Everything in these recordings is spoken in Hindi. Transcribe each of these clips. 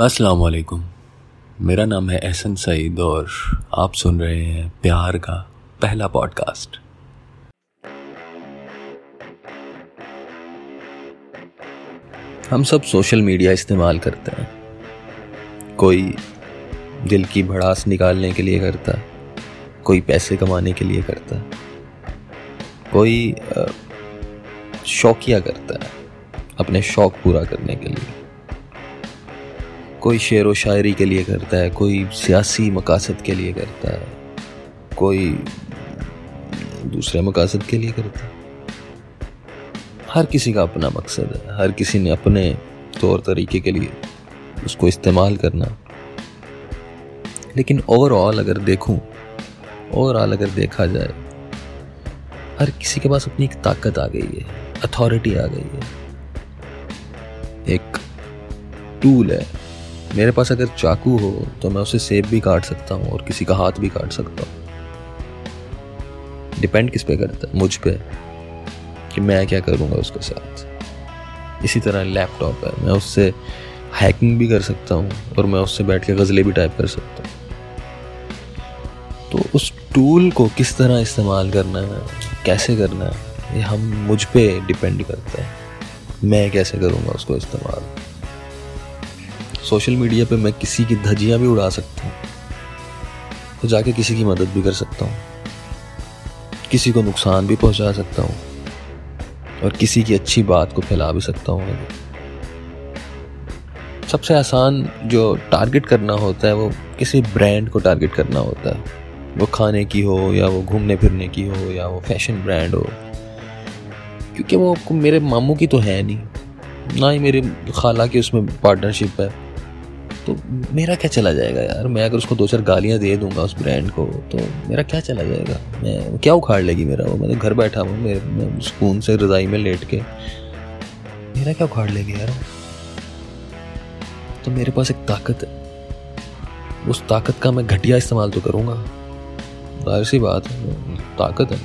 अस्सलाम मेरा नाम है एहसन सईद और आप सुन रहे हैं प्यार का पहला पॉडकास्ट। हम सब सोशल मीडिया इस्तेमाल करते हैं। कोई दिल की भड़ास निकालने के लिए करता, कोई पैसे कमाने के लिए करता, कोई शौकिया करता है, अपने शौक पूरा करने के लिए। कोई शेर व शायरी के लिए करता है, कोई सियासी मकासद के लिए करता है, कोई दूसरे मकासद के लिए करता है। हर किसी का अपना मकसद है, हर किसी ने अपने तौर तरीके के लिए उसको इस्तेमाल करना। लेकिन ओवरऑल अगर देखूँ ओवरऑल अगर देखा जाए, हर किसी के पास अपनी एक ताकत आ गई है अथॉरिटी आ गई है। एक टूल है। मेरे पास अगर चाकू हो तो मैं उसे सेब भी काट सकता हूँ और किसी का हाथ भी काट सकता हूँ। डिपेंड किस पे करता है? मुझ पे। कि मैं क्या करूँगा उसके साथ। इसी तरह लैपटॉप है। मैं उससे हैकिंग भी कर सकता हूँ और मैं उससे बैठ के गज़लें भी टाइप कर सकता हूँ। तो उस टूल को किस तरह इस्तेमाल करना है? कैसे करना है? ये हम मुझ पे डिपेंड करता है। मैं कैसे करूँगा उसको इस्तेमाल? सोशल मीडिया पे मैं किसी की धजियाँ भी उड़ा सकता हूँ। तो जाके किसी की मदद भी कर सकता हूँ। किसी को नुकसान भी पहुँचा सकता हूँ। और किसी की अच्छी बात को फैला भी सकता हूँ सबसे आसान जो टारगेट करना होता है, वो किसी ब्रांड को टारगेट करना होता है। वो खाने की हो या वो घूमने फिरने की हो या वो फ़ैशन ब्रांड हो। क्योंकि वो मेरे मामू की तो है नहीं। ना ही मेरे खाला की उसमें पार्टनरशिप है। तो मेरा क्या चला जाएगा यार? मैं अगर उसको दो चार गालियाँ दे दूँगा उस ब्रांड को तो मेरा क्या चला जाएगा? मैं क्या उखाड़ लेगी मेरा? वो मैं घर बैठा हूँ मैं सुकून से रज़ाई में लेट के। मेरा क्या उखाड़ लेगी यार? तो मेरे पास एक ताकत है। उस ताकत का मैं घटिया इस्तेमाल तो करूँगा। ज़ाहिर सी बात है, ताकत है।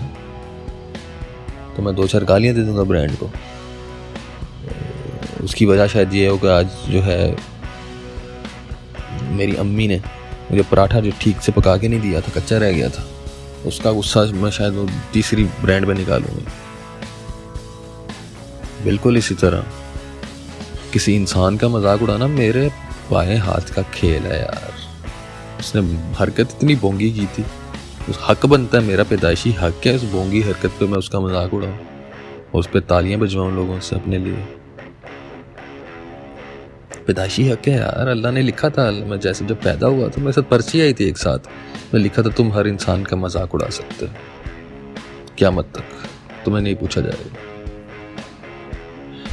तो मैं दो चार गालियाँ दे दूँगा ब्रांड को। उसकी वजह शायद ये होगा आज जो है मेरी अम्मी ने मुझे पराठा जो ठीक से पका के नहीं दिया था, कच्चा रह गया था, उसका गुस्सा मैं शायद वो तीसरी ब्रांड में निकालूँगी। बिल्कुल इसी तरह। किसी इंसान का मज़ाक उड़ाना मेरे बाएँ हाथ का खेल है यार। उसने हरकत इतनी बोंगी की थी। उस हक बनता है मेरा पैदाइशी हक है, उस बोंगी हरकत पे मैं उसका मज़ाक उड़ाऊँ। उस पर तालियाँ बजवाऊँ लोगों से अपने लिए। पैदाइशी हक है यार? अल्लाह ने लिखा था, मैं जैसे जब पैदा हुआ तो मेरे साथ पर्ची आई थी एक साथ। मैं लिखा था, तुम हर इंसान का मज़ाक उड़ा सकते हो। क्या मत तक तुम्हें नहीं पूछा जाएगा।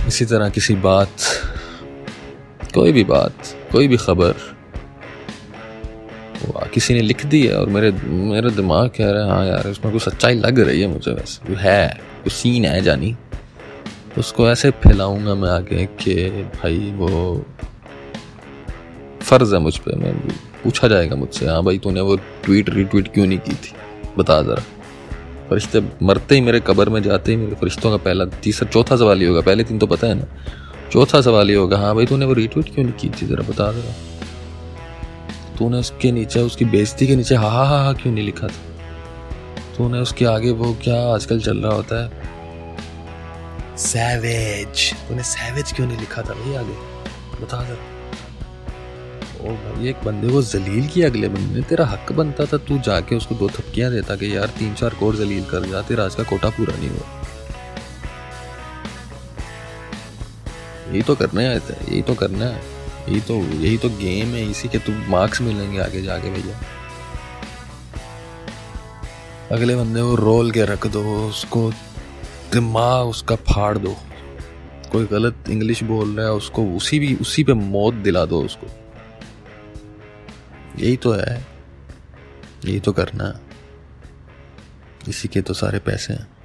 इसी तरह किसी बात, कोई भी बात, कोई भी खबर किसी ने लिख दी है और मेरे, मेरा दिमाग कह रहा है हाँ यार, इसमें कुछ सच्चाई लग रही है मुझे वैसे। है कुछ सीन है जानी। उसको ऐसे फैलाऊँगा मैं आगे कि भाई वो फ़र्ज़ है मुझ पर मैं पूछा जाएगा मुझसे हाँ भाई तूने वो ट्वीट रीट्वीट क्यों नहीं की थी? बता ज़रा। फरिश्ते मरते ही मेरे कबर में, जाते ही मेरे फरिश्तों का पहला, तीसरा, चौथा सवाल ही होगा, पहले दिन तो पता है ना? चौथा सवाल ही होगा हाँ भाई तूने वो रीट्वीट क्यों नहीं की थी? ज़रा बता ज़रा। तूने उसके नीचे, उसकी बेइज्जती के नीचे हा हा हा क्यों नहीं लिखा था? तूने उसके आगे वो क्या आजकल चल रहा होता है? सैवेज तूने सैवेज क्यों नहीं लिखा था भाई आगे? बता ज़रा ओ भाई, एक बंदे को जलील किया अगले बंदे ने। तेरा हक बनता था, तू जाके उसको दो थपकियाँ देता कि यार तीन चार कोर जलील कर जा, तेरा आज का कोटा पूरा नहीं हुआ। यही तो करना है, यही तो करना है। यही तो यही तो गेम है, इसी के तू मार्क्स मिलेंगे आगे जाके भैया। अगले बंदे को रोल के रख दो, उसको दिमाग उसका फाड़ दो। कोई गलत इंग्लिश बोल रहा है, उसको उसी भी, उसी पे मौत दिला दो उसको। यही तो है। यही तो करना इसी के तो सारे पैसे हैं।